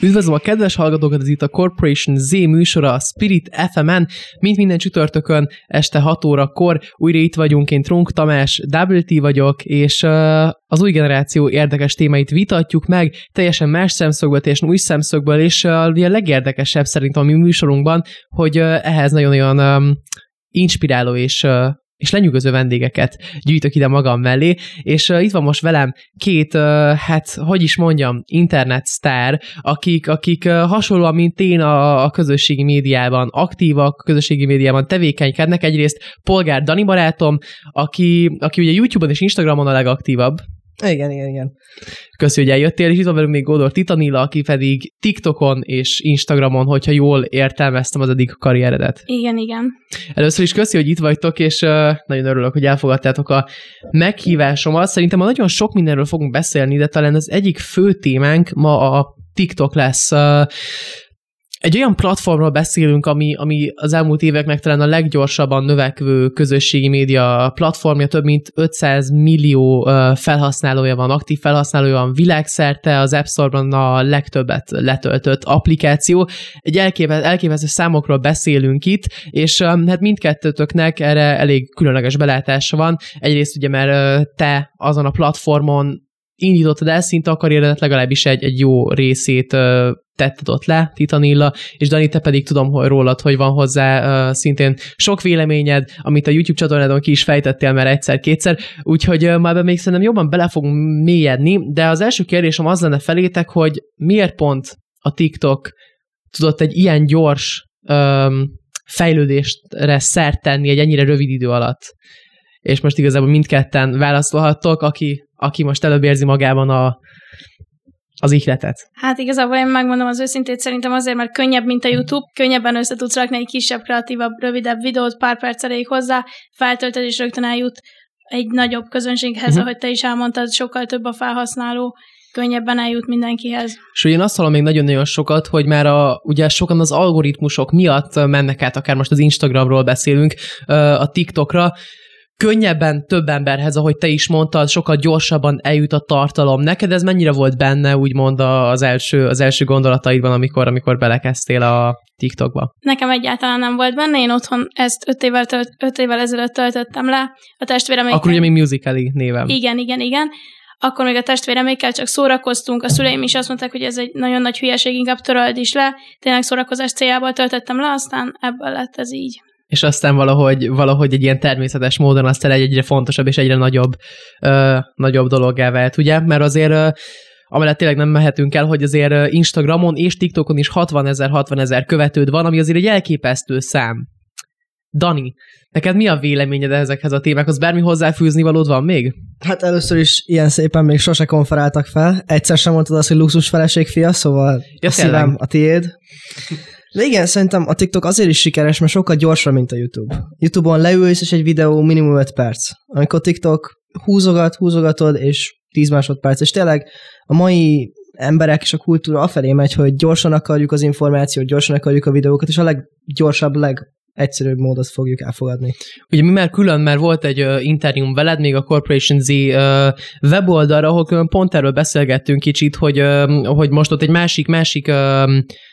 Üdvözlöm a kedves hallgatókat, ez itt a Corporation Z műsora a Spirit FM-en, mint minden csütörtökön este 6 órakor. Újra itt vagyunk, én Trunk Tamás, WT vagyok, és uh, az új generáció érdekes témáit vitatjuk meg, teljesen más szemszögből, teljesen új szemszögből, és uh, a legérdekesebb szerintem a mi műsorunkban, hogy uh, ehhez nagyon-nagyon um, inspiráló és uh, és lenyűgöző vendégeket gyűjtök ide magam mellé, és uh, itt van most velem két, uh, hát hogy is mondjam, internet sztár, akik, akik uh, hasonlóan, mint én a, a közösségi médiában aktívak, közösségi médiában tevékenykednek. Egyrészt Polgár Dani barátom, aki, aki ugye YouTube-on és Instagramon a legaktívabb, igen, igen, igen. Köszi, hogy eljöttél, és itt van velünk még Gódor Titanilla, aki pedig TikTokon és Instagramon, hogyha jól értelmeztem az eddig karrieredet. Igen, igen. Először is köszi, hogy itt vagytok, és nagyon örülök, hogy elfogadtátok a meghívásomat. Szerintem ma nagyon sok mindenről fogunk beszélni, de talán az egyik fő témánk ma a TikTok lesz. Egy olyan platformról beszélünk, ami, ami az elmúlt éveknek talán a leggyorsabban növekvő közösségi média platformja, több mint 500 millió felhasználója van, aktív felhasználója van világszerte, az App Store-ban a legtöbbet letöltött applikáció. Egy elképesztő számokról beszélünk itt, és hát mindkettőtöknek erre elég különleges belátása van. Egyrészt ugye, mert te azon a platformon indítottad el szinte a karrieredet, legalábbis egy, egy jó részét tetted ott le, Titanilla, és Dani, te pedig tudom hogy rólad, hogy van hozzá uh, szintén sok véleményed, amit a YouTube csatornádon ki is fejtettél már egyszer-kétszer, úgyhogy uh, már még szerintem jobban bele fogunk mélyedni, de az első kérdésem az lenne felétek, hogy miért pont a TikTok tudott egy ilyen gyors um, fejlődésre szert tenni egy ennyire rövid idő alatt? És most igazából mindketten válaszolhattok, aki, aki most előbb érzi magában a, az ihletet? Hát igazából én megmondom az őszintét, szerintem azért, mert könnyebb, mint a YouTube, könnyebben össze tudsz rakni egy kisebb, kreatívabb, rövidebb videót, pár perc elég hozzá, feltöltöd és rögtön eljut egy nagyobb közönséghez, uh-huh. ahogy te is elmondtad, sokkal több a felhasználó, könnyebben eljut mindenkihez. És én azt hallom még nagyon-nagyon sokat, hogy már a, ugye sokan az algoritmusok miatt mennek át, akár most az Instagramról beszélünk, a TikTokra, könnyebben több emberhez, ahogy te is mondtad, sokkal gyorsabban eljut a tartalom. Neked ez mennyire volt benne, úgymond az első, az első gondolataidban, amikor, amikor belekezdtél a TikTokba? Nekem egyáltalán nem volt benne, én otthon ezt öt évvel, tölt, öt évvel ezelőtt töltöttem le. A testvéremékkel... Akkor ugye még Musical.ly névem. Igen, igen, igen. Akkor még a testvéremékkel csak szórakoztunk, a szüleim is azt mondták, hogy ez egy nagyon nagy hülyeség, inkább töröld is le. Tényleg szórakozás céljából töltöttem le, aztán ebből lett ez így és aztán valahogy, valahogy egy ilyen természetes módon aztán egy egyre fontosabb és egyre nagyobb, ö, nagyobb dologgá vált, ugye? Mert azért ö, amellett tényleg nem mehetünk el, hogy azért Instagramon és TikTokon is 60 ezer, 60 ezer követőd van, ami azért egy elképesztő szám. Dani, neked mi a véleményed ezekhez a témákhoz? Bármi hozzáfűzni valód van még? Hát először is ilyen szépen még sose konferáltak fel. Egyszer sem mondtad azt, hogy luxus feleség fia, szóval ja, a szívem a tiéd. De igen, szerintem a TikTok azért is sikeres, mert sokkal gyorsabb, mint a YouTube. YouTube-on leülsz, és egy videó minimum 5 perc. Amikor TikTok húzogat, húzogatod, és 10 másodperc. És tényleg a mai emberek és a kultúra afelé megy, hogy gyorsan akarjuk az információt, gyorsan akarjuk a videókat, és a leggyorsabb, leg egyszerűbb módot fogjuk elfogadni. Ugye mi már külön, mert volt egy uh, interjúm veled, még a Corporation Z uh, weboldalra, ahol külön pont erről beszélgettünk kicsit, hogy, uh, hogy most ott egy másik, másik, uh,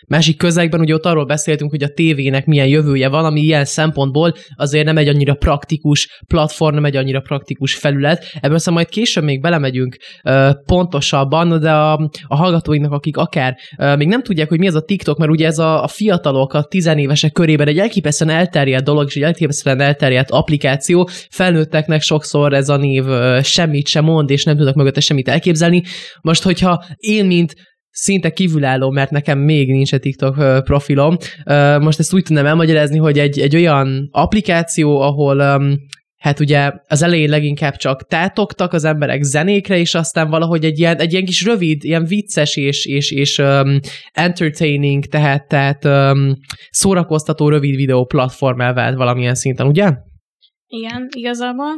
másik közegben, ugye ott arról beszéltünk, hogy a tévének milyen jövője van, ami ilyen szempontból azért nem egy annyira praktikus platform, nem egy annyira praktikus felület. Ebből aztán majd később még belemegyünk uh, pontosabban, de a, a hallgatóinknak, akik akár uh, még nem tudják, hogy mi ez a TikTok, mert ugye ez a, a fiatalok, a tizenévesek körében egy elképesztően elterjedt dolog, és egy elképesztően elterjedt applikáció. Felnőtteknek sokszor ez a név semmit sem mond, és nem tudnak mögötte semmit elképzelni. Most, hogyha én, mint szinte kívülálló, mert nekem még nincs egy TikTok profilom. Most ezt úgy tudnám elmagyarázni, hogy egy, egy olyan applikáció, ahol hát ugye az elején leginkább csak tátogtak az emberek zenékre, és aztán valahogy egy ilyen, egy ilyen kis rövid, ilyen vicces és, és, és um, entertaining, tehát, tehát um, szórakoztató rövid videó platform vált valamilyen szinten, ugye? Igen, igazából.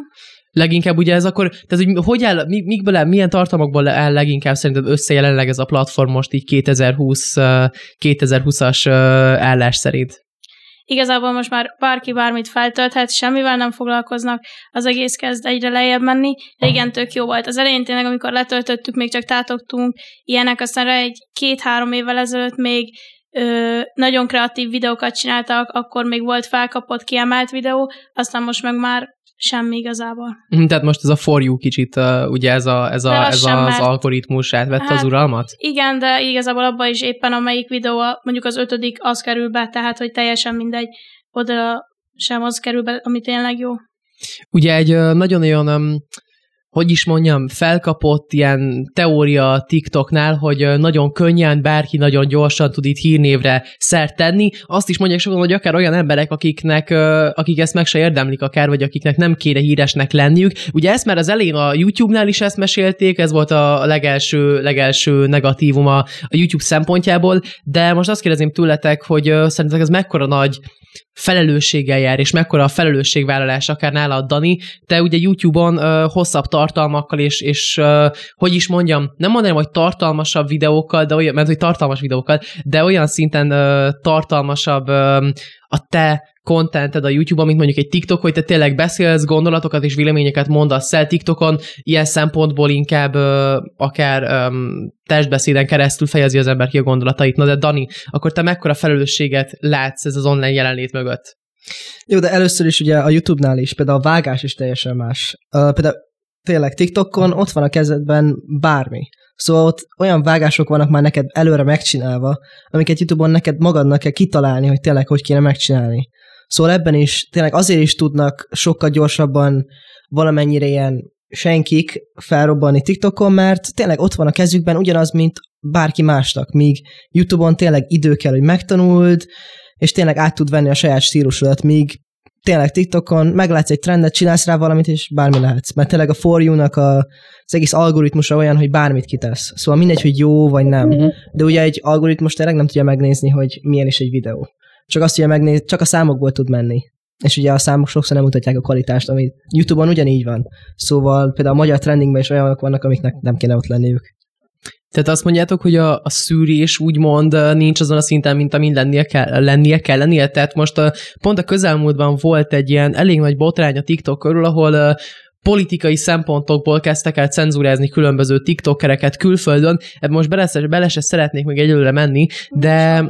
Leginkább ugye ez akkor, tehát hogy hogy áll, mikből, milyen tartalmakból áll leginkább szerinted össze jelenleg ez a platform most így 2020, 2020-as állás szerint? Igazából most már bárki bármit feltölthet, semmivel nem foglalkoznak, az egész kezd egyre lejjebb menni. Régen tök jó volt. Az elején tényleg, amikor letöltöttük, még csak tátogtunk ilyenek, aztán egy két-három évvel ezelőtt még ö, nagyon kreatív videókat csináltak, akkor még volt felkapott, kiemelt videó, aztán most meg már semmi igazából. Hm, tehát most ez a for you kicsit, uh, ugye ez, a, ez, a, ez az, az algoritmus átvette hát, az uralmat? Igen, de igazából abban is éppen amelyik videó, mondjuk az ötödik, az kerül be, tehát hogy teljesen mindegy, oda sem az kerül be, ami tényleg jó. Ugye egy nagyon olyan hogy is mondjam, felkapott ilyen teória TikToknál, hogy nagyon könnyen, bárki nagyon gyorsan tud itt hírnévre szert tenni. Azt is mondják sokan, hogy akár olyan emberek, akiknek, akik ezt meg se érdemlik akár, vagy akiknek nem kéne híresnek lenniük. Ugye ezt már az elején a YouTube-nál is ezt mesélték, ez volt a legelső, legelső negatívum a, YouTube szempontjából, de most azt kérdezném tőletek, hogy szerintetek ez mekkora nagy felelősséggel jár, és mekkora a felelősségvállalás akár nála Dani. Te ugye YouTube-on uh, hosszabb tartalmakkal, és, és uh, hogy is mondjam, nem mondanám, hogy tartalmasabb videókkal, de olyan, mert hogy tartalmas videókkal, de olyan szinten uh, tartalmasabb uh, a te contented a YouTube-on, mint mondjuk egy TikTok, hogy te tényleg beszélsz, gondolatokat és véleményeket mondasz el TikTokon, ilyen szempontból inkább ö, akár ö, testbeszéden keresztül fejezi az ember ki a gondolatait. Na de Dani, akkor te mekkora felelősséget látsz ez az online jelenlét mögött? Jó, de először is ugye a YouTube-nál is, például a vágás is teljesen más. Uh, például tényleg TikTokon ott van a kezedben bármi. Szóval ott olyan vágások vannak már neked előre megcsinálva, amiket YouTube-on neked magadnak kell kitalálni, hogy tényleg hogy kéne megcsinálni. Szóval ebben is tényleg azért is tudnak sokkal gyorsabban valamennyire ilyen senkik felrobbanni TikTokon, mert tényleg ott van a kezükben ugyanaz, mint bárki másnak, míg YouTube-on tényleg idő kell, hogy megtanuld, és tényleg át tud venni a saját stílusodat, míg tényleg TikTokon meglátsz egy trendet, csinálsz rá valamit, és bármi lehetsz. Mert tényleg a For You-nak a, az egész algoritmusa olyan, hogy bármit kitesz. Szóval mindegy, hogy jó vagy nem. Mm-hmm. De ugye egy algoritmus tényleg nem tudja megnézni, hogy milyen is egy videó csak azt ugye megnéz, csak a számokból tud menni. És ugye a számok sokszor nem mutatják a kvalitást, ami YouTube-on ugyanígy van. Szóval például a magyar trendingben is olyanok vannak, amiknek nem kéne ott lenniük. Tehát azt mondjátok, hogy a, a szűrés úgymond nincs azon a szinten, mint amin lennie, kell, lennie kellenie. Tehát most a, pont a közelmúltban volt egy ilyen elég nagy botrány a TikTok körül, ahol politikai szempontokból kezdtek el cenzúrázni különböző TikTokereket külföldön. Ebben most bele, bele se szeretnék még egyelőre menni, de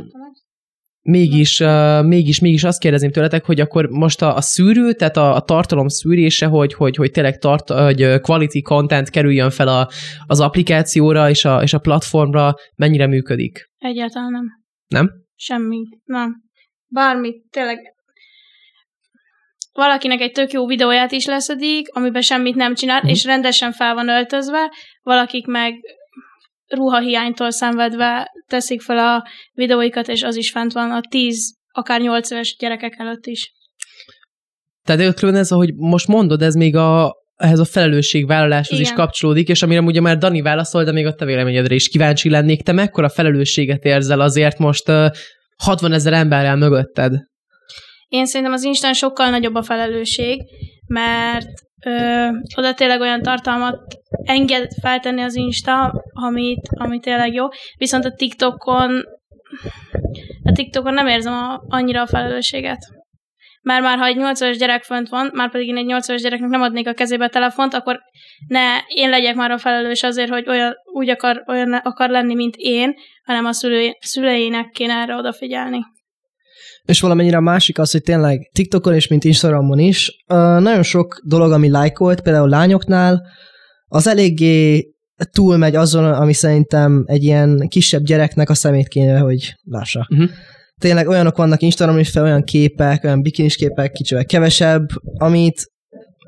mégis, uh, mégis, mégis azt kérdezném tőletek, hogy akkor most a, a szűrő, tehát a, a tartalom szűrése, hogy, hogy, hogy tényleg tart, hogy quality content kerüljön fel a, az applikációra és a, és a platformra, mennyire működik? Egyáltalán nem. Nem? Semmi. Nem. Bármit, tényleg valakinek egy tök jó videóját is leszedik, amiben semmit nem csinál, mm. és rendesen fel van öltözve, valakik meg ruhahiánytól szenvedve teszik fel a videóikat, és az is fent van a 10, akár 8 éves gyerekek előtt is. Tehát külön ez, ahogy most mondod, ez még a, ehhez a felelősségvállaláshoz Igen. is kapcsolódik, és amire ugye már Dani válaszol, de még a te véleményedre is kíváncsi lennék. Te mekkora felelősséget érzel azért most uh, 60 ezer emberrel mögötted? Én szerintem az Instán sokkal nagyobb a felelősség, mert ö, oda tényleg olyan tartalmat enged feltenni az Insta, amit, amit tényleg jó. Viszont a TikTokon a TikTokon nem érzem a, annyira a felelősséget. Mert már ha egy 8 éves gyerek fönt van, már pedig én egy 8 éves gyereknek nem adnék a kezébe a telefont, akkor ne én legyek már a felelős azért, hogy olyan, úgy akar, olyan akar lenni, mint én, hanem a szülő, szüleinek kéne erre odafigyelni. És valamennyire a másik az, hogy tényleg TikTokon és mint Instagramon is nagyon sok dolog, ami lájkolt, például lányoknál, az eléggé túlmegy azon, ami szerintem egy ilyen kisebb gyereknek a szemét kéne, hogy lássa. Uh-huh. Tényleg olyanok vannak Instagramon is fel, olyan képek, olyan bikinis képek, kicsivel kevesebb, amit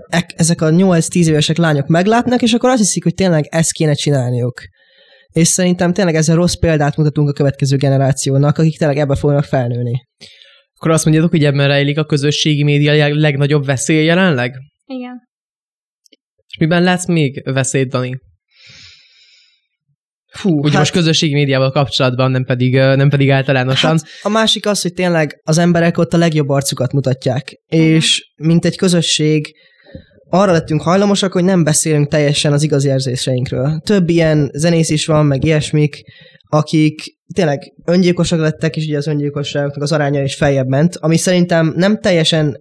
e- ezek a 8-10 évesek lányok meglátnak, és akkor azt hiszik, hogy tényleg ezt kéne csinálniuk. És szerintem tényleg ezzel rossz példát mutatunk a következő generációnak, akik tényleg ebbe fognak felnőni. Akkor azt mondjátok, hogy ebben rejlik a közösségi média legnagyobb veszélye jelenleg? Igen. Miben látsz még veszélyt, Dani? Fú, Ugye hát, most közösségi médiával kapcsolatban, nem pedig, nem pedig általánosan. Hát a másik az, hogy tényleg az emberek ott a legjobb arcukat mutatják, uh-huh. és mint egy közösség arra lettünk hajlamosak, hogy nem beszélünk teljesen az igazi érzéseinkről. Több ilyen zenész is van, meg ilyesmik, akik tényleg öngyilkosak lettek, és ugye az öngyilkosságoknak az aránya is feljebb ment, ami szerintem nem teljesen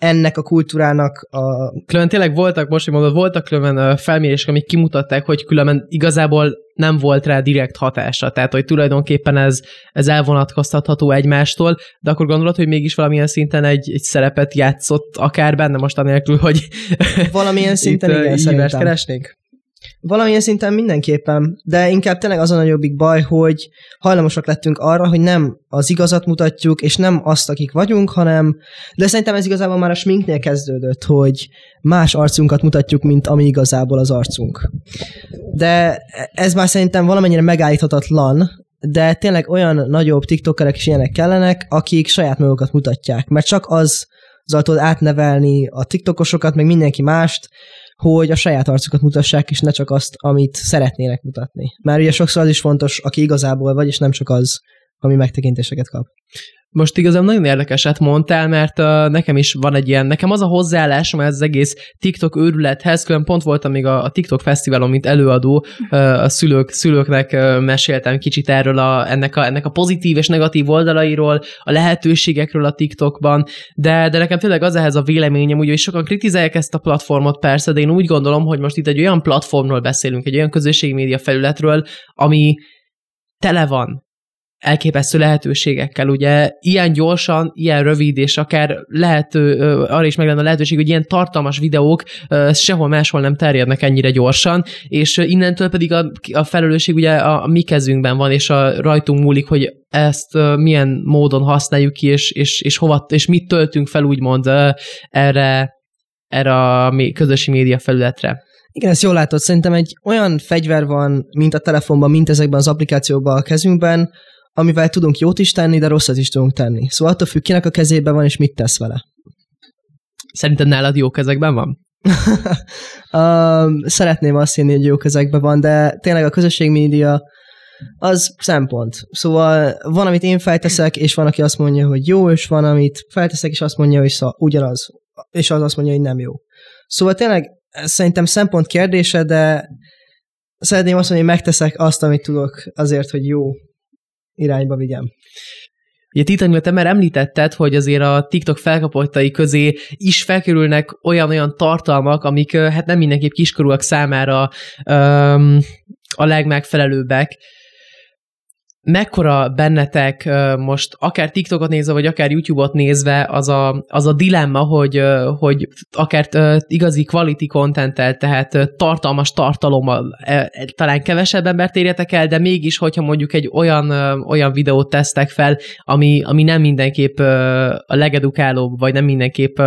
ennek a kultúrának a... Különben tényleg voltak, most hogy mondod, voltak különben felmérések, amik kimutatták, hogy különben igazából nem volt rá direkt hatása, tehát hogy tulajdonképpen ez, ez elvonatkoztatható egymástól, de akkor gondolod, hogy mégis valamilyen szinten egy, egy szerepet játszott akár benne most anélkül, hogy valamilyen szinten igen, szerintem. keresnénk? Valamilyen szinten mindenképpen, de inkább tényleg az a nagyobbik baj, hogy hajlamosak lettünk arra, hogy nem az igazat mutatjuk, és nem azt, akik vagyunk, hanem, de szerintem ez igazából már a sminknél kezdődött, hogy más arcunkat mutatjuk, mint ami igazából az arcunk. De ez már szerintem valamennyire megállíthatatlan, de tényleg olyan nagyobb tiktokerek is ilyenek kellenek, akik saját magukat mutatják, mert csak az azzal tudod átnevelni a tiktokosokat, meg mindenki mást, hogy a saját arcukat mutassák, és ne csak azt, amit szeretnének mutatni. Mert ugye sokszor az is fontos, aki igazából vagy, és nem csak az, ami megtekintéseket kap. Most igazán nagyon érdekeset mondtál, mert uh, nekem is van egy ilyen, nekem az a hozzáállásom ez az egész TikTok őrülethez, külön pont voltam még a, a TikTok fesztiválon, mint előadó, uh, a szülők, szülőknek uh, meséltem kicsit erről a, ennek, a, ennek a pozitív és negatív oldalairól, a lehetőségekről a TikTokban, de, de nekem tényleg az ehhez a véleményem, ugye, hogy sokan kritizálják ezt a platformot persze, de én úgy gondolom, hogy most itt egy olyan platformról beszélünk, egy olyan közösségi média felületről, ami tele van elképesztő lehetőségekkel. Ugye ilyen gyorsan, ilyen rövid, és akár lehet, arra is meg lenne a lehetőség, hogy ilyen tartalmas videók sehol máshol nem terjednek ennyire gyorsan, és innentől pedig a, a felelősség ugye a, a mi kezünkben van, és a rajtunk múlik, hogy ezt milyen módon használjuk ki, és, és, és, hova, és mit töltünk fel úgymond erre, erre a közösségi média felületre. Igen, ezt jól látod. Szerintem egy olyan fegyver van, mint a telefonban, mint ezekben az applikációkban a kezünkben, amivel tudunk jót is tenni, de rosszat is tudunk tenni. Szóval attól függ, kinek a kezében van, és mit tesz vele. Szerinted nálad jó kezekben van? um, szeretném azt hinni, hogy jó kezekben van, de tényleg a közösség média az szempont. Szóval van, amit én felteszek, és van, aki azt mondja, hogy jó, és van, amit felteszek, és azt mondja, hogy szó, ugyanaz, és az azt mondja, hogy nem jó. Szóval tényleg szerintem szempont kérdése, de szeretném azt mondani, hogy megteszek azt, amit tudok azért, hogy jó irányba vigyem. Ugye Titanic, te már említetted, hogy azért a TikTok felkapottai közé is felkerülnek olyan-olyan tartalmak, amik hát nem mindenképp kiskorúak számára um, a legmegfelelőbbek mekkora bennetek most akár TikTokot nézve, vagy akár YouTube-ot nézve az a, az a dilemma, hogy, hogy akár igazi quality content tehát tartalmas tartalommal talán kevesebb embert érjetek el, de mégis, hogyha mondjuk egy olyan, olyan videót tesztek fel, ami, ami nem mindenképp a legedukálóbb, vagy nem mindenképp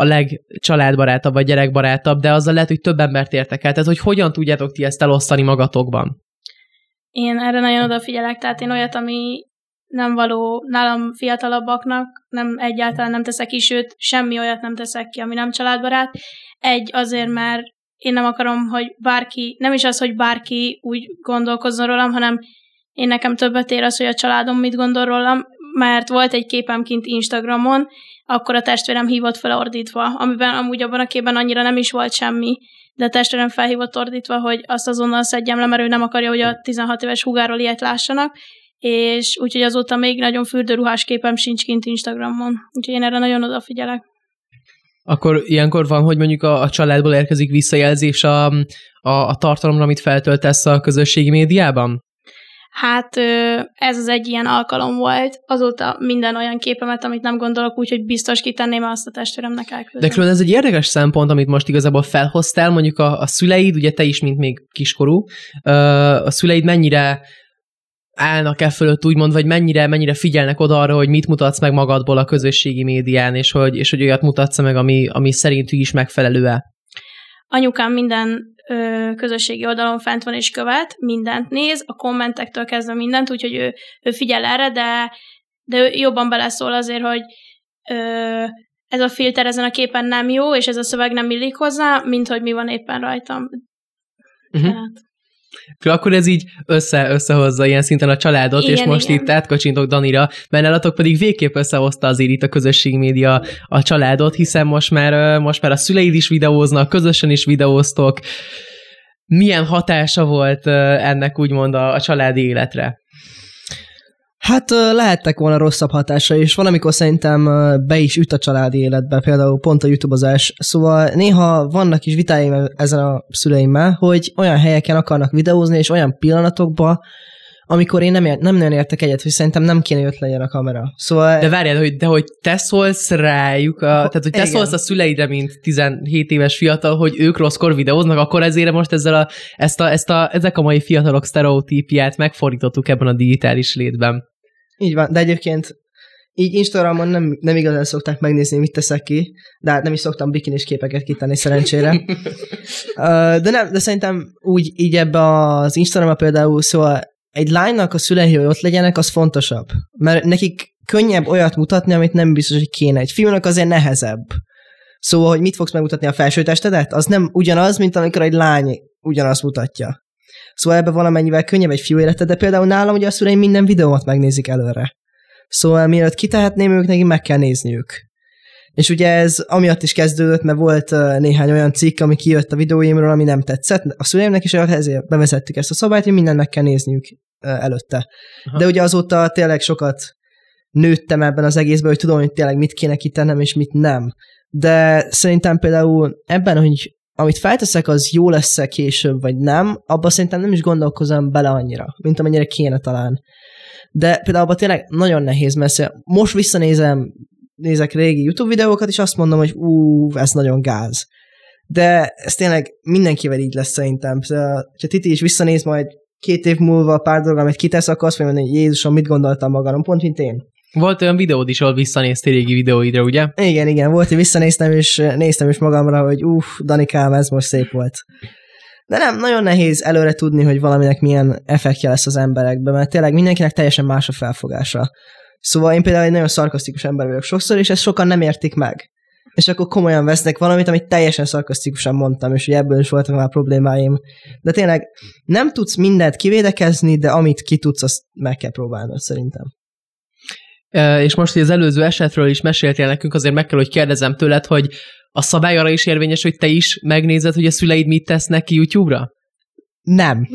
a legcsaládbarátabb, vagy gyerekbarátabb, de azzal lehet, hogy több embert értek el. Tehát, hogy hogyan tudjátok ti ezt elosztani magatokban? Én erre nagyon odafigyelek, tehát én olyat, ami nem való nálam fiatalabbaknak, nem egyáltalán nem teszek ki, sőt, semmi olyat nem teszek ki, ami nem családbarát. Egy azért, mert én nem akarom, hogy bárki, nem is az, hogy bárki úgy gondolkozzon rólam, hanem én nekem többet ér az, hogy a családom mit gondol rólam, mert volt egy képem kint Instagramon, akkor a testvérem hívott fel ordítva, amiben amúgy abban a képben annyira nem is volt semmi, de testvérem felhívott ordítva, hogy azt azonnal szedjem le, mert ő nem akarja, hogy a 16 éves húgáról ilyet lássanak, és úgyhogy azóta még nagyon fürdőruhás képem sincs kint Instagramon. Úgyhogy én erre nagyon odafigyelek. Akkor ilyenkor van, hogy mondjuk a, a családból érkezik visszajelzés a, a, a tartalomra, amit feltöltesz a közösségi médiában? Hát ez az egy ilyen alkalom volt. Azóta minden olyan képemet, amit nem gondolok úgy, hogy biztos kitenném, azt a testvéremnek elküldöm. De különben ez egy érdekes szempont, amit most igazából felhoztál, mondjuk a, a szüleid, ugye te is, mint még kiskorú, a szüleid mennyire állnak e fölött úgymond, vagy mennyire, mennyire figyelnek oda arra, hogy mit mutatsz meg magadból a közösségi médián, és hogy, és hogy olyat mutatsz meg, ami, ami szerintük is megfelelő-e? Anyukám minden ö, közösségi oldalon fent van és követ, mindent néz, a kommentektől kezdve mindent, úgyhogy ő, ő figyel erre, de, de ő jobban beleszól azért, hogy ö, ez a filter ezen a képen nem jó, és ez a szöveg nem illik hozzá, mint hogy mi van éppen rajtam. Uh-huh. Tehát. Akkor ez így össze, összehozza ilyen szinten a családot, igen, és most igen. itt átkacsintok Danira, mert nálatok pedig végképp összehozta azért itt a közösségi média a családot, hiszen most már, most már a szüleid is videóznak, közösen is videóztok. Milyen hatása volt ennek úgymond a, a családi életre? Hát lehettek volna rosszabb hatása, és valamikor szerintem be is üt a családi életbe, például pont a YouTube-ozás. Szóval néha vannak is vitáim ezen a szüleimmel, hogy olyan helyeken akarnak videózni, és olyan pillanatokban, amikor én nem, ér, nem nagyon értek egyet, hogy szerintem nem kéne, hogy ott legyen a kamera. Szóval... De várjál, hogy, de hogy te szólsz rájuk, a, tehát hogy te igen. szólsz a szüleidre, mint 17 éves fiatal, hogy ők rosszkor videóznak, akkor ezért most ezzel a, ezt a, ezt a, ezek a mai fiatalok sztereotípiát megfordítottuk ebben a digitális létben. Így van, de egyébként így Instagramon nem, nem igazán szokták megnézni, mit teszek ki, de hát nem is szoktam bikinis képeket kitenni szerencsére. de nem, de szerintem úgy így ebbe az Instagramon például, szóval egy lánynak a szülei, hogy ott legyenek, az fontosabb. Mert nekik könnyebb olyat mutatni, amit nem biztos, hogy kéne. Egy fiúnak azért nehezebb. Szóval, hogy mit fogsz megmutatni a felsőtestedet, az nem ugyanaz, mint amikor egy lány ugyanazt mutatja. Szóval ebben valamennyivel könnyebb egy fiú élete, de például nálam ugye a szüleim minden videómat megnézik előre. Szóval mielőtt kitehetném ők, meg kell nézniük. És ugye ez amiatt is kezdődött, mert volt néhány olyan cikk, ami kijött a videóimról, ami nem tetszett a szüleimnek, és ezért bevezettük ezt a szabályt, hogy mindent meg kell nézniük előtte. Aha. De ugye azóta tényleg sokat nőttem ebben az egészben, hogy tudom, hogy tényleg mit kéne kitennem, és mit nem. De szerintem például ebben, hogy amit felteszek, az jó lesz-e később, vagy nem, abban szerintem nem is gondolkozom bele annyira, mint amennyire kéne talán. De például abban tényleg nagyon nehéz, mert most visszanézem, nézek régi YouTube videókat, és azt mondom, hogy ú, ez nagyon gáz. De ez tényleg mindenkivel így lesz szerintem. Ha Titi is visszanéz majd két év múlva pár dolog, amit kitesz, akkor azt mondja, hogy Jézusom, mit gondoltam magamon, pont mint én. Volt olyan videód is, ahol visszanéztél régi videóidra, ugye? Igen, igen, volt, hogy visszanéztem, és néztem is magamra, hogy uff, Danikám, ez most szép volt. De nem, nagyon nehéz előre tudni, hogy valaminek milyen effektje lesz az emberekben, mert tényleg mindenkinek teljesen más a felfogása. Szóval én például egy nagyon szarkasztikus ember vagyok sokszor, és ezt sokan nem értik meg. És akkor komolyan vesznek valamit, amit teljesen szarkasztikusan mondtam, és hogy ebből is voltak már problémáim. De tényleg nem tudsz mindent kivédekezni, de amit ki tudsz, azt meg kell próbálnod szerintem. És most, hogy az előző esetről is meséltél nekünk, azért meg kell, hogy kérdezem tőled, hogy a szabály arra is érvényes, hogy te is megnézed, hogy a szüleid mit tesznek ki YouTube-ra? Nem.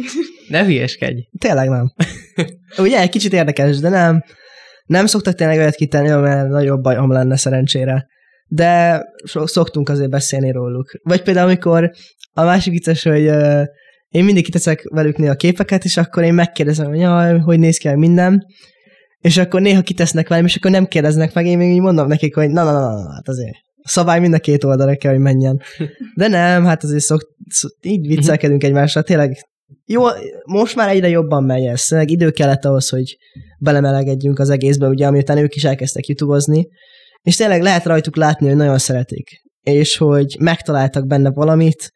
Ne hülyeskedj. Tényleg nem. Ugye, egy kicsit érdekes, de nem. Nem szoktak tényleg olyat kitenni, mert nagyobb bajom lenne szerencsére. De szoktunk azért beszélni róluk. Vagy például, amikor a másik vicces, hogy uh, én mindig kiteszek velük a képeket, és akkor én megkérdezem, hogy jaj, hogy néz ki minden, és akkor néha kitesznek velem, és akkor nem kérdeznek meg, én még így mondom nekik, hogy na, na, na, na, hát azért a szabály mind a két oldalra kell, hogy menjen. De nem, hát azért szok így viccelkedünk egymással, tényleg jó, most már egyre jobban megy ez. Tényleg idő kellett ahhoz, hogy belemelegedjünk az egészbe, ugye, amiután ők is elkezdtek youtube és tényleg lehet rajtuk látni, hogy nagyon szeretik, és hogy megtaláltak benne valamit,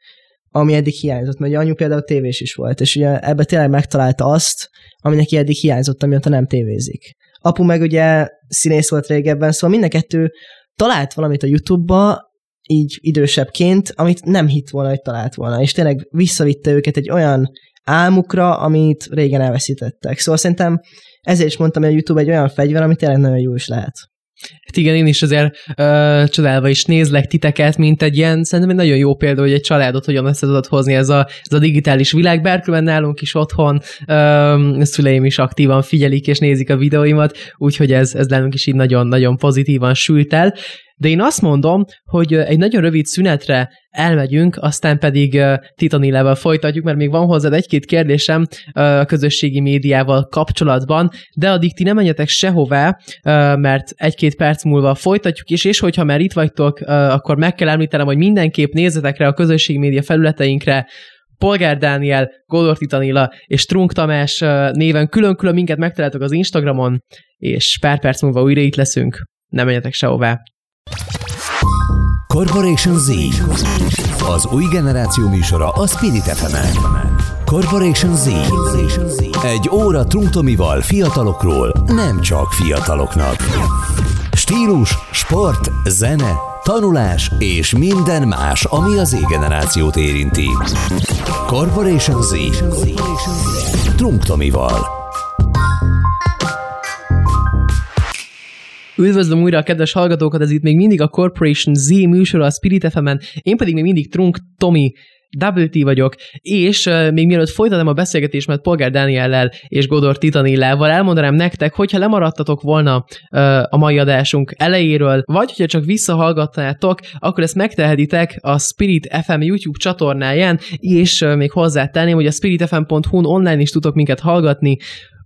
ami eddig hiányzott, mert ugye anyu például tévés is volt, és ugye ebbe tényleg megtalálta azt, ami neki eddig hiányzott, amióta nem tévézik. Apu meg ugye színész volt régebben, szóval mind a kettő talált valamit a YouTube-ba, így idősebbként, amit nem hitt volna, hogy talált volna, és tényleg visszavitte őket egy olyan álmukra, amit régen elveszítettek. Szóval szerintem ezért is mondtam, hogy a YouTube egy olyan fegyver, ami tényleg nagyon jó is lehet. Hát igen, én is azért ö, csodálva is nézlek titeket, mint egy ilyen, szerintem egy nagyon jó példa, hogy egy családot hogyan össze tudod hozni ez a, ez a digitális világ. Berkülön nálunk is otthon, ö, szüleim is aktívan figyelik és nézik a videóimat, úgyhogy ez, ez nálunk is így nagyon-nagyon pozitívan sült el. De én azt mondom, hogy egy nagyon rövid szünetre elmegyünk, aztán pedig Titanilával folytatjuk, mert még van hozzád egy-két kérdésem a közösségi médiával kapcsolatban, de addig ti nem menjetek sehová, mert egy-két perc múlva folytatjuk is, és hogyha már itt vagytok, akkor meg kell említenem, hogy mindenképp nézzetek rá a közösségi média felületeinkre, Polgár Dániel, Golor Titanila és Trunk Tamás néven külön-külön minket megtaláltok az Instagramon, és pár perc múlva újra itt leszünk. Nem menjetek sehová. Corporation Z. Az új generáció műsora a Spirit fm Corporation Z. Egy óra Trunktomival fiatalokról, nem csak fiataloknak. Stílus, sport, zene, tanulás és minden más, ami az Z-generációt érinti. Corporation Z. Trunk Tomival. Üdvözlöm újra a kedves hallgatókat, ez itt még mindig a Corporation Z műsor a Spirit fm én pedig még mindig Trunk Tomi Double T vagyok, és uh, még mielőtt folytatom a beszélgetésemet Polgár Dániellel és Godor Titanillával, elmondanám nektek, hogyha lemaradtatok volna uh, a mai adásunk elejéről, vagy hogyha csak visszahallgatnátok, akkor ezt megtehetitek a Spirit FM YouTube csatornáján, és uh, még hozzátenném, hogy a spiritfm.hu-n online is tudok minket hallgatni,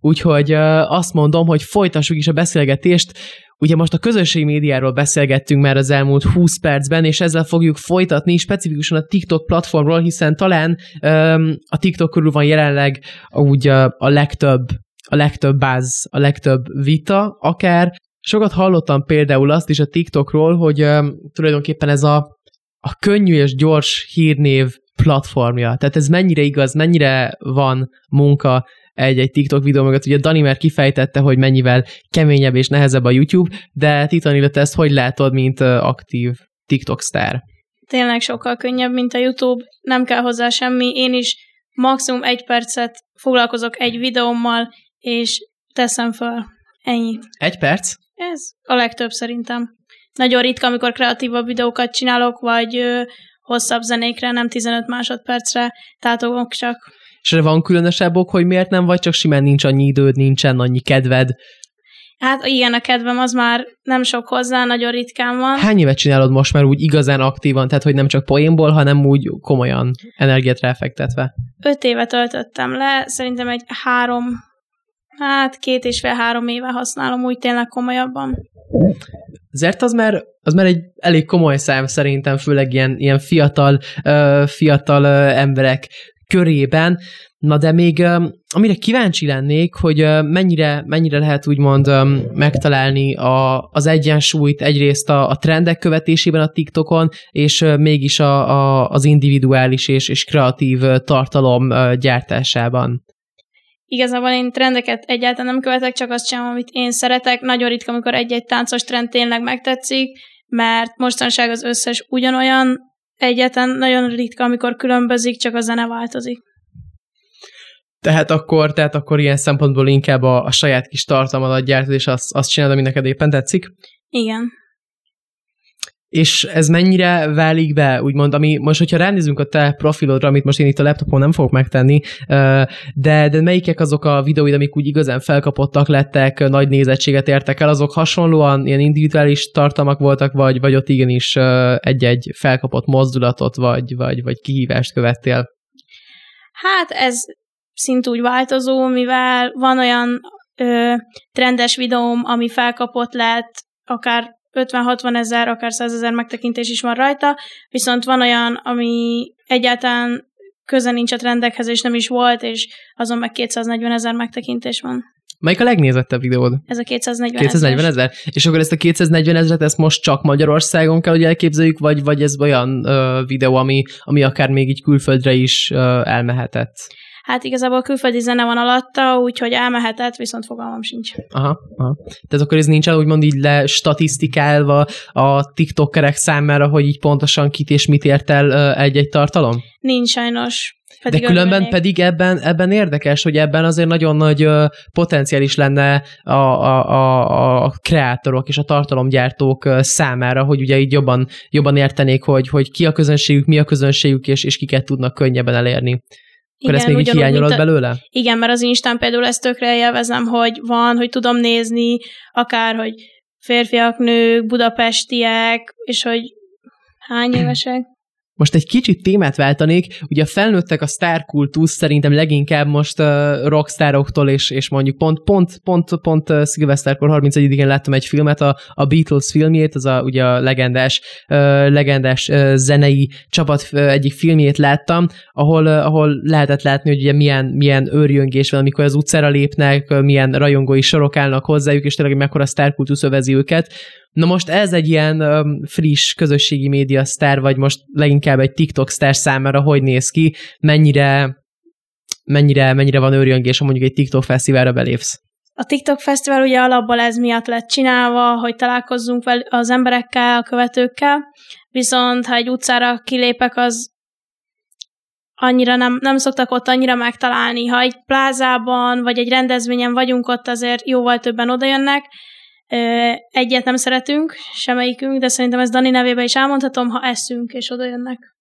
Úgyhogy azt mondom, hogy folytassuk is a beszélgetést. Ugye most a közösségi médiáról beszélgettünk már az elmúlt 20 percben, és ezzel fogjuk folytatni specifikusan a TikTok platformról, hiszen talán um, a TikTok körül van jelenleg úgy uh, a legtöbb a legtöbb báz, a legtöbb vita, akár. Sokat hallottam például azt is a TikTokról, hogy um, tulajdonképpen ez a, a könnyű és gyors hírnév platformja. Tehát ez mennyire igaz, mennyire van munka egy-egy TikTok videó mögött. Ugye Dani már kifejtette, hogy mennyivel keményebb és nehezebb a YouTube, de Titan, te ezt hogy látod, mint aktív TikTok sztár? Tényleg sokkal könnyebb, mint a YouTube, nem kell hozzá semmi. Én is maximum egy percet foglalkozok egy videómmal, és teszem föl. Ennyi. Egy perc? Ez a legtöbb szerintem. Nagyon ritka, amikor kreatívabb videókat csinálok, vagy ö, hosszabb zenékre, nem 15 másodpercre tátogok csak. És erre van különösebb ok, hogy miért nem, vagy csak simán nincs annyi időd, nincsen annyi kedved? Hát igen, a kedvem az már nem sok hozzá, nagyon ritkán van. Hány évet csinálod most már úgy igazán aktívan, tehát hogy nem csak poénból, hanem úgy komolyan energiát ráfektetve? Öt évet töltöttem le, szerintem egy három, hát két és fél három éve használom úgy tényleg komolyabban. Azért az már, az már egy elég komoly szám szerintem, főleg ilyen, ilyen fiatal, uh, fiatal uh, emberek körében. Na de még amire kíváncsi lennék, hogy mennyire, mennyire lehet úgymond megtalálni a, az egyensúlyt egyrészt a, a trendek követésében a TikTokon, és mégis a, a, az individuális és, és kreatív tartalom gyártásában. Igazából én trendeket egyáltalán nem követek, csak azt sem, amit én szeretek. Nagyon ritka, amikor egy-egy táncos trend tényleg megtetszik, mert mostanság az összes ugyanolyan, egyetlen nagyon ritka, amikor különbözik, csak a zene változik. Tehát akkor, tehát akkor ilyen szempontból inkább a, a saját kis tartalmadat gyártod, és azt, azt csinálod, ami neked éppen tetszik? Igen. És ez mennyire válik be, úgymond, ami most, hogyha ránézünk a te profilodra, amit most én itt a laptopon nem fogok megtenni, de, de melyikek azok a videóid, amik úgy igazán felkapottak lettek, nagy nézettséget értek el, azok hasonlóan ilyen individuális tartalmak voltak, vagy, vagy ott igenis egy-egy felkapott mozdulatot, vagy, vagy, vagy kihívást követtél? Hát ez szintúgy változó, mivel van olyan ö, trendes videóm, ami felkapott lett, akár 50-60 ezer, akár 100 ezer megtekintés is van rajta, viszont van olyan, ami egyáltalán köze nincs a trendekhez, és nem is volt, és azon meg 240 ezer megtekintés van. Melyik a legnézettebb videód? Ez a 240 240 ezer? És akkor ezt a 240 ezeret, ezt most csak Magyarországon kell, hogy elképzeljük, vagy, vagy ez olyan ö, videó, ami, ami akár még így külföldre is ö, elmehetett? Hát igazából külföldi zene van alatta, úgyhogy elmehetett, viszont fogalmam sincs. Aha, aha. Tehát akkor ez nincsen úgymond így le statisztikálva a tiktokerek számára, hogy így pontosan kit és mit ért el egy-egy tartalom? Nincs sajnos. Pedig De különben örülnék. pedig ebben, ebben érdekes, hogy ebben azért nagyon nagy potenciális lenne a, a, a, a kreátorok és a tartalomgyártók számára, hogy ugye így jobban, jobban értenék, hogy, hogy ki a közönségük, mi a közönségük, és, és kiket tudnak könnyebben elérni. Akkor igen, ezt még így hiányolod a, belőle? Igen, mert az Instán például ezt tökre élvezem, hogy van, hogy tudom nézni, akár, hogy férfiak, nők, budapestiek, és hogy hány évesek. Most egy kicsit témát váltanék, ugye a felnőttek a sztárkultusz szerintem leginkább most uh, rockstároktól, és, és mondjuk pont, pont, pont, pont uh, szilveszterkor 31-én láttam egy filmet, a, a Beatles filmjét, az a, ugye a legendás, uh, legendás uh, zenei csapat uh, egyik filmjét láttam, ahol, uh, ahol lehetett látni, hogy ugye milyen, milyen őrjöngés van, amikor az utcára lépnek, uh, milyen rajongói sorok állnak hozzájuk, és tényleg mekkora sztárkultusz övezi őket. Na most ez egy ilyen friss közösségi média sztár, vagy most leginkább egy TikTok sztár számára hogy néz ki, mennyire, mennyire, mennyire van őrjöngés, ha mondjuk egy TikTok fesztiválra belépsz? a TikTok Fesztivál ugye alapból ez miatt lett csinálva, hogy találkozzunk vel az emberekkel, a követőkkel, viszont ha egy utcára kilépek, az annyira nem, nem szoktak ott annyira megtalálni. Ha egy plázában vagy egy rendezvényen vagyunk ott, azért jóval többen odajönnek. Egyet nem szeretünk, semmelyikünk, de szerintem ez Dani nevében is elmondhatom, ha eszünk és odajönnek.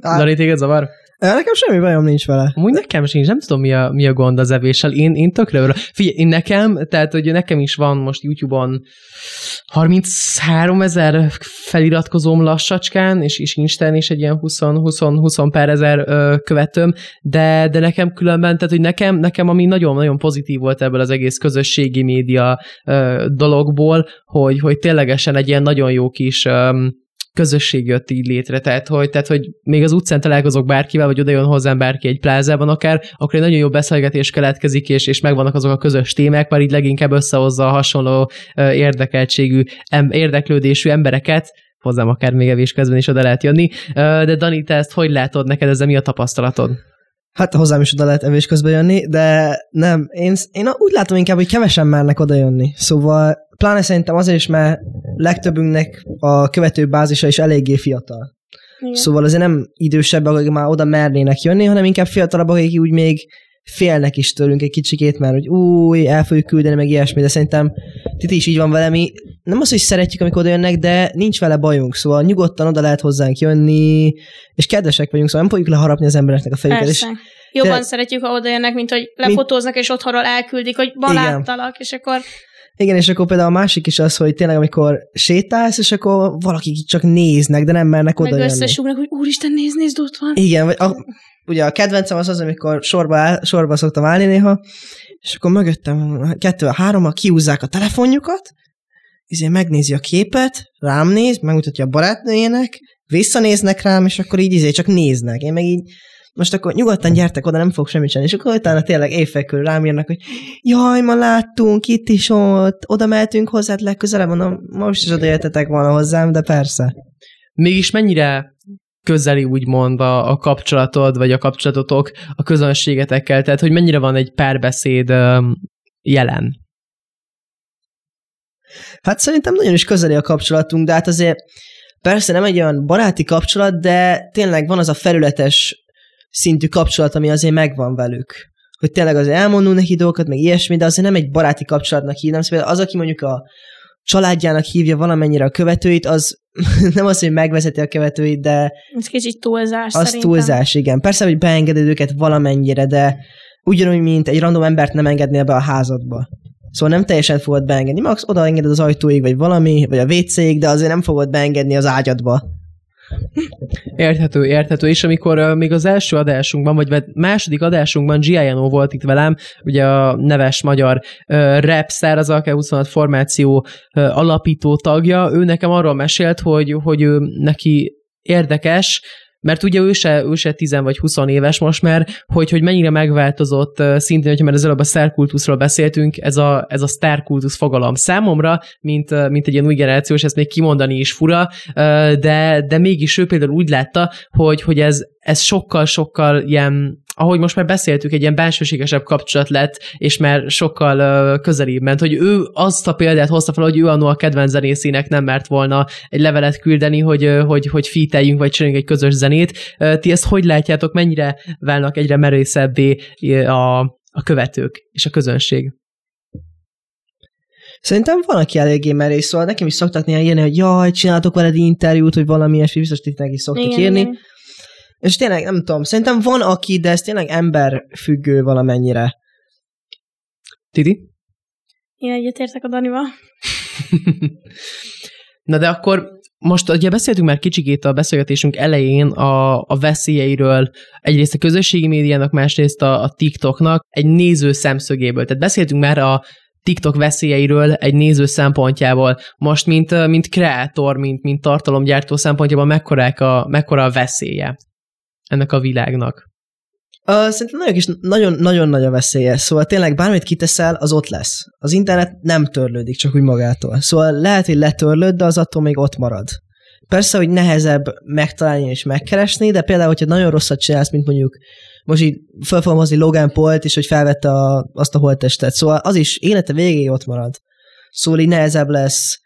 Dani, téged zavar? Nekem semmi bajom nincs vele. Amúgy nekem sincs, nem tudom, mi a, mi a gond az evéssel. Én, én tökre örülök. Figyelj, én nekem, tehát hogy nekem is van most YouTube-on 33 ezer feliratkozóm lassacskán, és, is Instán is egy ilyen 20-20 pár ezer ö, követőm, de, de nekem különben, tehát hogy nekem, nekem ami nagyon-nagyon pozitív volt ebből az egész közösségi média ö, dologból, hogy, hogy ténylegesen egy ilyen nagyon jó kis ö, közösség jött így létre, tehát hogy, tehát, hogy még az utcán találkozok bárkivel, vagy oda jön hozzám bárki egy plázában akár, akkor egy nagyon jó beszélgetés keletkezik, és, és megvannak azok a közös témák, már így leginkább összehozza a hasonló érdekeltségű, érdeklődésű embereket, hozzám akár még evés közben is oda lehet jönni. De Dani, te ezt hogy látod neked, ez mi a tapasztalatod? Hát hozzám is oda lehet evés közben jönni, de nem, én, én úgy látom inkább, hogy kevesen mernek oda jönni. Szóval pláne szerintem azért is, mert legtöbbünknek a követő bázisa is eléggé fiatal. Igen. Szóval azért nem idősebbek, akik már oda mernének jönni, hanem inkább fiatalabbak, akik úgy még félnek is tőlünk egy kicsikét, mert hogy új, el fogjuk küldeni, meg ilyesmi, de szerintem Titi is így van vele, mi nem az, hogy szeretjük, amikor jönnek, de nincs vele bajunk, szóval nyugodtan oda lehet hozzánk jönni, és kedvesek vagyunk, szóval nem fogjuk leharapni az embereknek a fejüket. Persze. És Jobban de... szeretjük, ha oda jönnek, mint hogy lefotóznak, és otthonról elküldik, hogy ma láttalak, és akkor igen, és akkor például a másik is az, hogy tényleg amikor sétálsz, és akkor valakik csak néznek, de nem mernek oda Meg összesúgnak, hogy úristen, nézd, nézd, ott van. Igen, vagy a, ugye a kedvencem az az, amikor sorba, áll, sorba szoktam állni néha, és akkor mögöttem kettő, hárommal kiúzzák a telefonjukat, izé megnézi a képet, rám néz, megmutatja a barátnőjének, visszanéznek rám, és akkor így izé csak néznek. Én meg így most akkor nyugodtan gyertek oda, nem fog semmit csinálni. És akkor utána tényleg évfel körül rám írnak, hogy jaj, ma láttunk itt is ott, oda mehetünk hozzá, legközelebb, mondom, most is oda jöttetek volna hozzám, de persze. Mégis mennyire közeli úgymond a, a kapcsolatod, vagy a kapcsolatotok a közönségetekkel, tehát hogy mennyire van egy párbeszéd jelen? Hát szerintem nagyon is közeli a kapcsolatunk, de hát azért persze nem egy olyan baráti kapcsolat, de tényleg van az a felületes szintű kapcsolat, ami azért megvan velük. Hogy tényleg azért elmondunk neki dolgokat, meg ilyesmi, de azért nem egy baráti kapcsolatnak hívnám. Szóval az, aki mondjuk a családjának hívja valamennyire a követőit, az nem az, hogy megvezeti a követőit, de... Ez kicsit túlzás Az szerintem. túlzás, igen. Persze, hogy beengeded őket valamennyire, de ugyanúgy, mint egy random embert nem engednél be a házadba. Szóval nem teljesen fogod beengedni. Max odaengeded az ajtóig, vagy valami, vagy a WC-ig, de azért nem fogod beengedni az ágyadba. Érthető, érthető. És amikor uh, még az első adásunkban, vagy második adásunkban Giano volt itt velem, ugye a neves magyar uh, rapstar, az AK 26 formáció uh, alapító tagja, ő nekem arról mesélt, hogy, hogy ő neki érdekes, mert ugye ő se, ő se 10 vagy 20 éves most már, hogy, hogy mennyire megváltozott szintén, hogyha már az előbb a sztárkultuszról beszéltünk, ez a, ez a sztárkultusz fogalom számomra, mint, mint egy ilyen új generációs, ezt még kimondani is fura, de, de mégis ő például úgy látta, hogy, hogy ez, ez sokkal-sokkal ilyen, ahogy most már beszéltük, egy ilyen bensőségesebb kapcsolat lett, és már sokkal uh, közelébb ment, hogy ő azt a példát hozta fel, hogy ő annó a kedvenc zenészének nem mert volna egy levelet küldeni, hogy, uh, hogy, hogy fíteljünk, vagy csináljunk egy közös zenét. Uh, ti ezt hogy látjátok, mennyire válnak egyre merészebbé a, a követők és a közönség? Szerintem van, aki eléggé merész, szóval nekem is szoktak néha írni, hogy jaj, csináltok veled interjút, hogy valami ilyesmi, biztos titnek is szoktak igen, írni. Igen. És tényleg nem tudom, szerintem van aki, de ez tényleg ember függő valamennyire. Titi? Én egyetértek a Danival. Na de akkor most ugye beszéltünk már kicsikét a beszélgetésünk elején a, a veszélyeiről, egyrészt a közösségi médiának, másrészt a, a TikToknak egy néző szemszögéből. Tehát beszéltünk már a TikTok veszélyeiről egy néző szempontjából. Most, mint, mint kreátor, mint, mint tartalomgyártó szempontjából mekkorák a, mekkora a veszélye? Ennek a világnak? Uh, szerintem nagyon, is, nagyon, nagyon nagy a veszélye. Szóval tényleg bármit kiteszel, az ott lesz. Az internet nem törlődik csak úgy magától. Szóval lehet, hogy letörlöd, de az attól még ott marad. Persze, hogy nehezebb megtalálni és megkeresni, de például, hogyha nagyon rosszat csinálsz, mint mondjuk most így fel Logan Polt is, hogy felvette a, azt a holttestet. Szóval az is élete végéig ott marad. Szóval így nehezebb lesz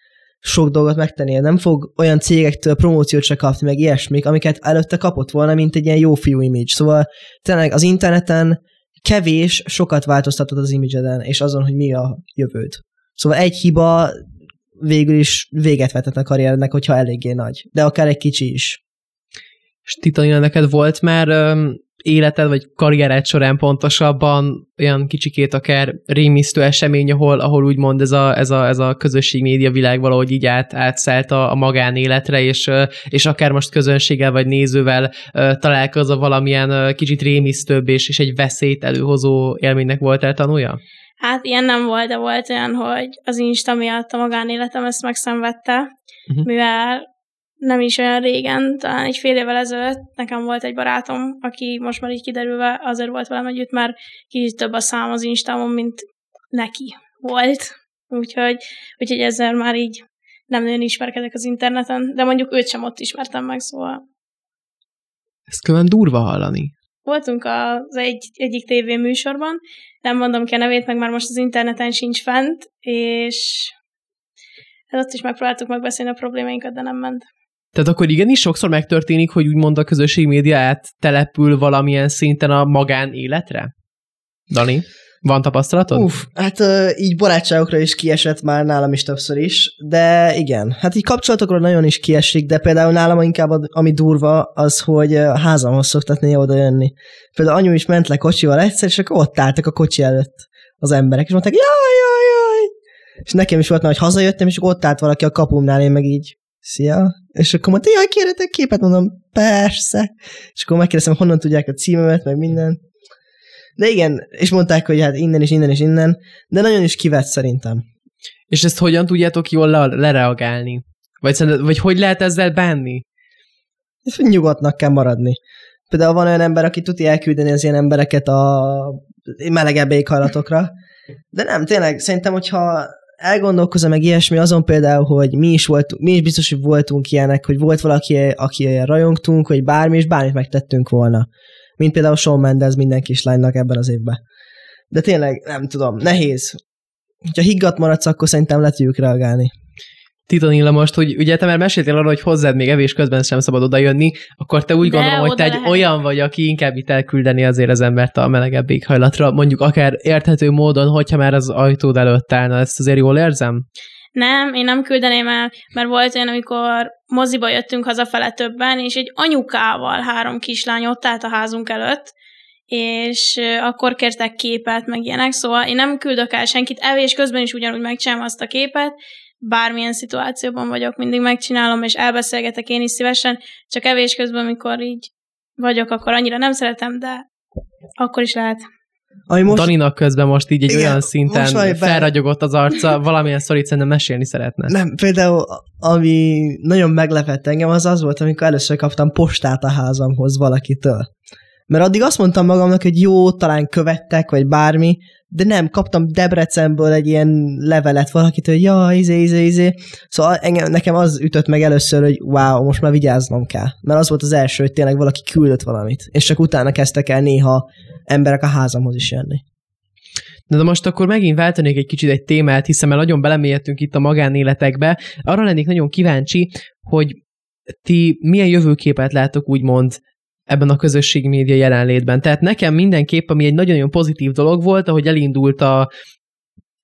sok dolgot megtennie. Nem fog olyan cégektől promóciót se kapni, meg ilyesmik, amiket előtte kapott volna, mint egy ilyen jó fiú image. Szóval tényleg az interneten kevés sokat változtatott az image és azon, hogy mi a jövőd. Szóval egy hiba végül is véget vetett a karriernek, hogyha eléggé nagy. De akár egy kicsi is. És Titanina, neked volt már életed, vagy karriered során pontosabban olyan kicsikét akár rémisztő esemény, ahol, ahol úgymond ez a, ez a, ez a közösség média világ valahogy így át, átszállt a, a magánéletre, és, és akár most közönséggel vagy nézővel találkozva valamilyen kicsit rémisztőbb és, és egy veszélyt előhozó élménynek volt el tanulja? Hát ilyen nem volt, de volt olyan, hogy az Insta miatt a magánéletem ezt megszenvedte, uh-huh. mivel nem is olyan régen, talán egy fél évvel ezelőtt nekem volt egy barátom, aki most már így kiderülve azért volt velem együtt, mert kicsit több a szám az Instámon, mint neki volt. Úgyhogy, úgyhogy ezzel már így nem nagyon ismerkedek az interneten, de mondjuk őt sem ott ismertem meg, szóval. Ezt külön durva hallani. Voltunk az egy, egyik tévéműsorban, nem mondom ki a nevét, meg már most az interneten sincs fent, és hát ott is megpróbáltuk megbeszélni a problémáinkat, de nem ment. Tehát akkor igenis sokszor megtörténik, hogy úgymond a közösség média áttelepül valamilyen szinten a magánéletre? Dani, van tapasztalatod? Uff, hát így barátságokra is kiesett már nálam is többször is, de igen, hát így kapcsolatokra nagyon is kiesik, de például nálam inkább ami durva az, hogy a házamhoz szoktak néha oda jönni. Például anyu is ment le kocsival egyszer, és akkor ott álltak a kocsi előtt az emberek, és mondták, jaj, jaj, jaj. És nekem is volt, hogy hazajöttem, és ott állt valaki a kapumnál, én meg így szia, és akkor mondta, jaj, kérhetek képet, mondom, persze, és akkor megkérdeztem, honnan tudják a címemet, meg minden. De igen, és mondták, hogy hát innen is, innen is, innen, de nagyon is kivett szerintem. És ezt hogyan tudjátok jól le- lereagálni? Vagy, vagy hogy lehet ezzel bánni? Nyugodtnak kell maradni. Például van olyan ember, aki tudja elküldeni az ilyen embereket a melegebb éghajlatokra, de nem, tényleg, szerintem, hogyha elgondolkozom meg ilyesmi azon például, hogy mi is, voltunk, mi is biztos, hogy voltunk ilyenek, hogy volt valaki, aki rajongtunk, hogy bármi, és bármit megtettünk volna. Mint például Shawn Mendes minden kislánynak ebben az évben. De tényleg, nem tudom, nehéz. Ha higgadt maradsz, akkor szerintem le tudjuk reagálni. Titanilla most, hogy ugye te már meséltél arról, hogy hozzád még evés közben sem szabad odajönni, akkor te úgy De gondolom, hogy te egy olyan vagy, aki inkább itt elküldeni azért az embert a melegebb éghajlatra, mondjuk akár érthető módon, hogyha már az ajtód előtt állna, ezt azért jól érzem? Nem, én nem küldeném el, mert volt olyan, amikor moziba jöttünk hazafele többen, és egy anyukával három kislány ott állt a házunk előtt, és akkor kértek képet, meg ilyenek, szóval én nem küldök el senkit, evés közben is ugyanúgy megcsinálom azt a képet, bármilyen szituációban vagyok, mindig megcsinálom, és elbeszélgetek én is szívesen, csak evés közben, amikor így vagyok, akkor annyira nem szeretem, de akkor is lehet. Ami most... Daninak közben most így egy Igen, olyan szinten felragyogott az arca, valamilyen szorít szerintem mesélni szeretne. Nem, például ami nagyon meglepett engem, az az volt, amikor először kaptam postát a házamhoz valakitől. Mert addig azt mondtam magamnak, hogy jó, talán követtek, vagy bármi, de nem, kaptam Debrecenből egy ilyen levelet valakitől, hogy ja, izé, izé, izé. Szóval engem, nekem az ütött meg először, hogy wow, most már vigyáznom kell. Mert az volt az első, hogy tényleg valaki küldött valamit. És csak utána kezdtek el néha emberek a házamhoz is jönni. Na de most akkor megint váltanék egy kicsit egy témát, hiszen már nagyon belemélyedtünk itt a magánéletekbe. Arra lennék nagyon kíváncsi, hogy ti milyen jövőképet látok úgymond ebben a közösségi média jelenlétben. Tehát nekem mindenképp, ami egy nagyon-nagyon pozitív dolog volt, ahogy elindult a,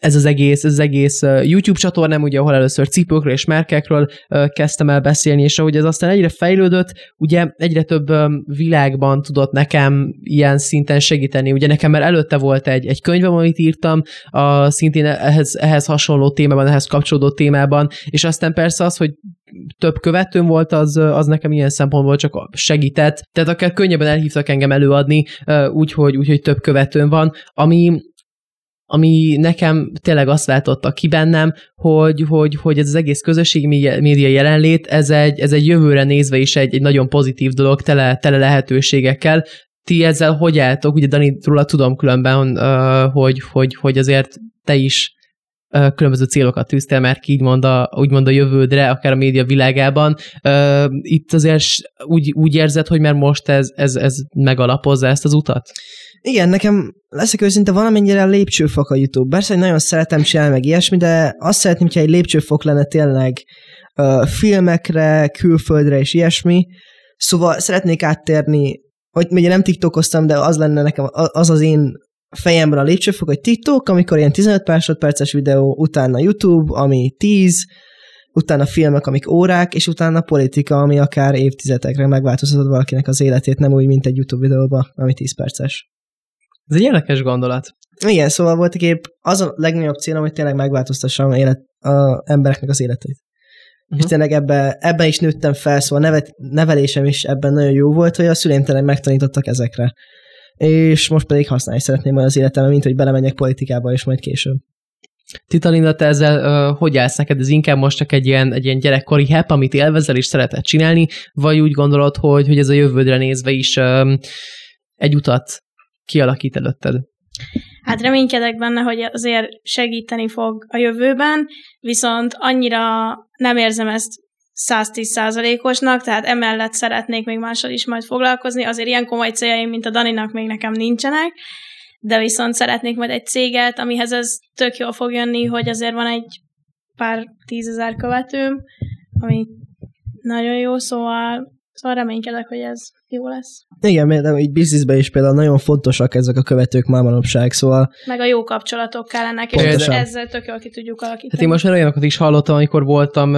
ez az egész, ez az egész YouTube csatornám, ugye, ahol először cipőkről és merkekről kezdtem el beszélni, és ahogy ez aztán egyre fejlődött, ugye egyre több világban tudott nekem ilyen szinten segíteni. Ugye nekem már előtte volt egy, egy könyvem, amit írtam, a, szintén ehhez, ehhez hasonló témában, ehhez kapcsolódó témában, és aztán persze az, hogy több követőm volt, az, az nekem ilyen szempontból csak segített. Tehát akár könnyebben elhívtak engem előadni, úgyhogy, úgyhogy több követőm van, ami ami nekem tényleg azt váltotta ki bennem, hogy, hogy, hogy ez az egész közösségi média jelenlét, ez egy, ez egy jövőre nézve is egy, egy nagyon pozitív dolog, tele, tele lehetőségekkel. Ti ezzel hogy álltok? Ugye Dani, róla tudom különben, hogy, hogy, hogy azért te is különböző célokat tűztél már ki, így mond a, úgymond a jövődre, akár a média világában. Itt azért úgy, úgy érzed, hogy már most ez, ez, ez megalapozza ezt az utat? Igen, nekem leszek őszinte, valamennyire lépcsőfok a YouTube. Persze, hogy nagyon szeretem csinálni meg ilyesmi, de azt szeretném, hogyha egy lépcsőfok lenne tényleg uh, filmekre, külföldre és ilyesmi. Szóval szeretnék áttérni, hogy ugye nem tiktokoztam, de az lenne nekem, az az én fejemben a lépcsőfok, hogy TikTok, amikor ilyen 15 másodperces videó, utána YouTube, ami 10, utána filmek, amik órák, és utána politika, ami akár évtizedekre megváltoztatott valakinek az életét, nem úgy, mint egy YouTube videóba, ami 10 perces. Ez egy érdekes gondolat. Igen, szóval volt épp az a legnagyobb célom, hogy tényleg megváltoztassam élet, a embereknek az életét. Uh-huh. És tényleg ebbe, ebben is nőttem fel, szóval nevet, nevelésem is ebben nagyon jó volt, hogy a szüleim tényleg megtanítottak ezekre és most pedig használni szeretném majd az életemben, mint hogy belemenjek politikába, és majd később. Titalinda, te ezzel uh, hogy állsz neked? Ez inkább most csak egy ilyen, egy ilyen gyerekkori hep, amit élvezel és szereted csinálni, vagy úgy gondolod, hogy, hogy ez a jövődre nézve is um, egy utat kialakít előtted? Hát reménykedek benne, hogy azért segíteni fog a jövőben, viszont annyira nem érzem ezt 110%-osnak, tehát emellett szeretnék még mással is majd foglalkozni. Azért ilyen komoly céljaim, mint a Daninak még nekem nincsenek, de viszont szeretnék majd egy céget, amihez ez tök jól fog jönni, hogy azért van egy pár tízezer követőm, ami nagyon jó, szóval, szóval reménykedek, hogy ez jó lesz. Igen, mert így bizniszben is például nagyon fontosak ezek a követők már manapság, szóval... Meg a jó kapcsolatok kellenek, és Pontosan. ezzel tök jól ki tudjuk alakítani. Hát én most olyanokat is hallottam, amikor voltam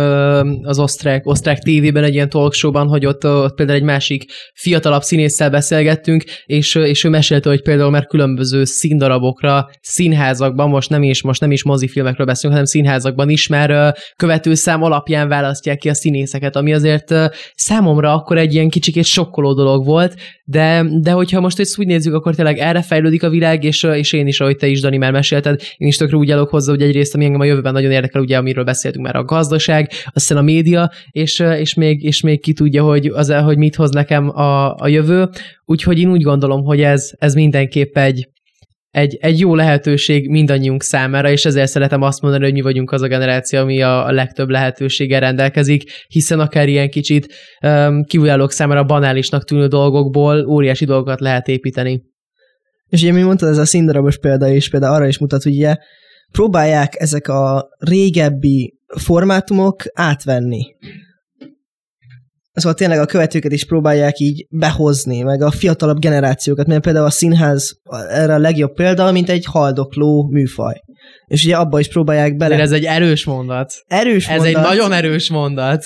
az osztrák, osztrák tévében egy ilyen talkshowban, hogy ott, ott például egy másik fiatalabb színésszel beszélgettünk, és, és ő mesélte, hogy például már különböző színdarabokra, színházakban, most nem is, most nem is mozifilmekről beszélünk, hanem színházakban is már követőszám alapján választják ki a színészeket, ami azért számomra akkor egy ilyen kicsikét sokkoló dolog volt, de, de hogyha most ezt úgy nézzük, akkor tényleg erre fejlődik a világ, és, és én is, ahogy te is, Dani, már mesélted, én is tökre úgy állok hozzá, hogy egyrészt, ami engem a jövőben nagyon érdekel, ugye, amiről beszéltünk már, a gazdaság, aztán a média, és, és, még, és még ki tudja, hogy, az, hogy mit hoz nekem a, a jövő. Úgyhogy én úgy gondolom, hogy ez, ez mindenképp egy, egy, egy jó lehetőség mindannyiunk számára, és ezért szeretem azt mondani, hogy mi vagyunk az a generáció, ami a, a legtöbb lehetőséggel rendelkezik, hiszen akár ilyen kicsit um, kívülállók számára banálisnak tűnő dolgokból óriási dolgokat lehet építeni. És ugye mi mondtad, ez a színdarabos példa is például arra is mutat, hogy ugye próbálják ezek a régebbi formátumok átvenni szóval tényleg a követőket is próbálják így behozni, meg a fiatalabb generációkat, mert például a színház erre a legjobb példa, mint egy haldokló műfaj. És ugye abba is próbálják bele. ez egy erős mondat. Erős ez mondat. egy nagyon erős mondat.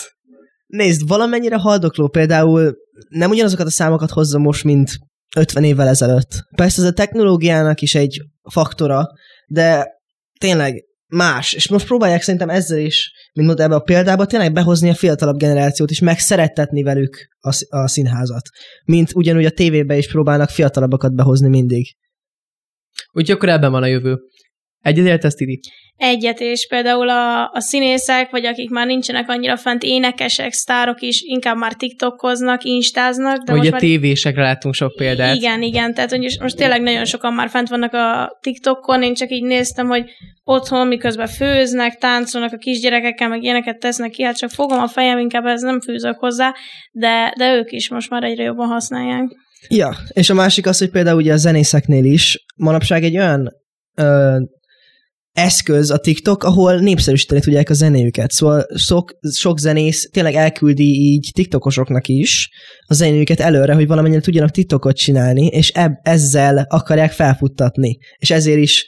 Nézd, valamennyire haldokló például nem ugyanazokat a számokat hozza most, mint 50 évvel ezelőtt. Persze ez a technológiának is egy faktora, de tényleg más. És most próbálják szerintem ezzel is, mint mondta ebbe a példába, tényleg behozni a fiatalabb generációt, és megszerettetni velük a, a színházat. Mint ugyanúgy a tévébe is próbálnak fiatalabbakat behozni mindig. Úgyhogy akkor ebben van a jövő. Egyetértesz, Tidi? Egyet, és például a, a színészek, vagy akik már nincsenek annyira fent, énekesek, sztárok is inkább már TikTokoznak, instáznak. De Ugye már... tévésekre láttunk sok példát. Igen, igen, tehát hogy most tényleg nagyon sokan már fent vannak a TikTokon, én csak így néztem, hogy otthon miközben főznek, táncolnak a kisgyerekekkel, meg ilyeneket tesznek ki, hát csak fogom a fejem, inkább ez nem fűzök hozzá, de, de ők is most már egyre jobban használják. Ja, és a másik az, hogy például ugye a zenészeknél is manapság egy olyan ö, eszköz a TikTok, ahol népszerűsíteni tudják a zenéjüket. Szóval sok, sok zenész tényleg elküldi így TikTokosoknak is a zenéjüket előre, hogy valamennyire tudjanak TikTokot csinálni, és eb, ezzel akarják felfuttatni. És ezért is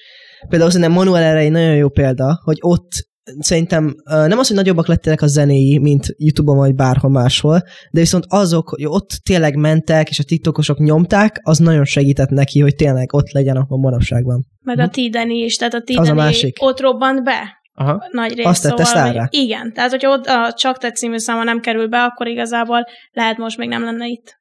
például szerintem Manuel erre egy nagyon jó példa, hogy ott szerintem nem az, hogy nagyobbak lettek a zenéi, mint YouTube-on vagy bárhol máshol, de viszont azok, hogy ott tényleg mentek, és a TikTokosok nyomták, az nagyon segített neki, hogy tényleg ott legyen a manapságban. Meg a hm? Tideni is, tehát a Tideni az a másik. ott robbant be. Aha. Nagy rész, Azt tette szóval, hogy Igen, tehát hogyha ott a Csak Te című száma nem kerül be, akkor igazából lehet most még nem lenne itt.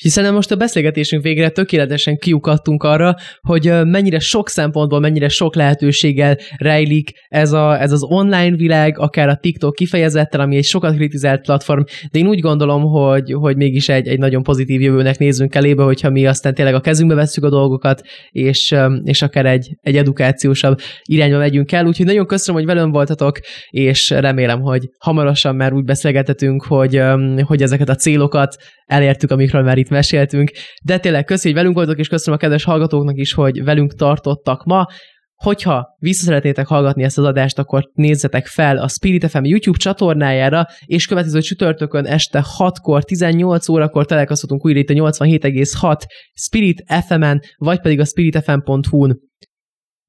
Hiszen most a beszélgetésünk végre tökéletesen kiukadtunk arra, hogy mennyire sok szempontból, mennyire sok lehetőséggel rejlik ez, a, ez az online világ, akár a TikTok kifejezetten, ami egy sokat kritizált platform, de én úgy gondolom, hogy, hogy mégis egy, egy nagyon pozitív jövőnek nézünk elébe, hogyha mi aztán tényleg a kezünkbe vesszük a dolgokat, és, és akár egy, egy edukációsabb irányba megyünk el. Úgyhogy nagyon köszönöm, hogy velem voltatok, és remélem, hogy hamarosan már úgy beszélgetetünk, hogy, hogy ezeket a célokat elértük, amikről már itt meséltünk. De tényleg köszönjük, hogy velünk voltok, és köszönöm a kedves hallgatóknak is, hogy velünk tartottak ma. Hogyha vissza szeretnétek hallgatni ezt az adást, akkor nézzetek fel a Spirit FM YouTube csatornájára, és következő csütörtökön este 6-kor, 18 órakor találkozhatunk újra itt a 87,6 Spirit FM-en, vagy pedig a spiritfm.hu-n.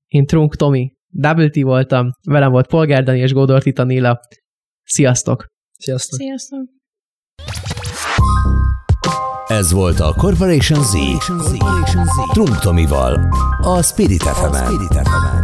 Én Trunk Tomi, Double T voltam, velem volt Polgár Dani és Gódor Titanila. Sziasztok! Sziasztok! Sziasztok! Ez volt a Corporation Z. Corporation Z. Trunk Tomival. A Spirit fm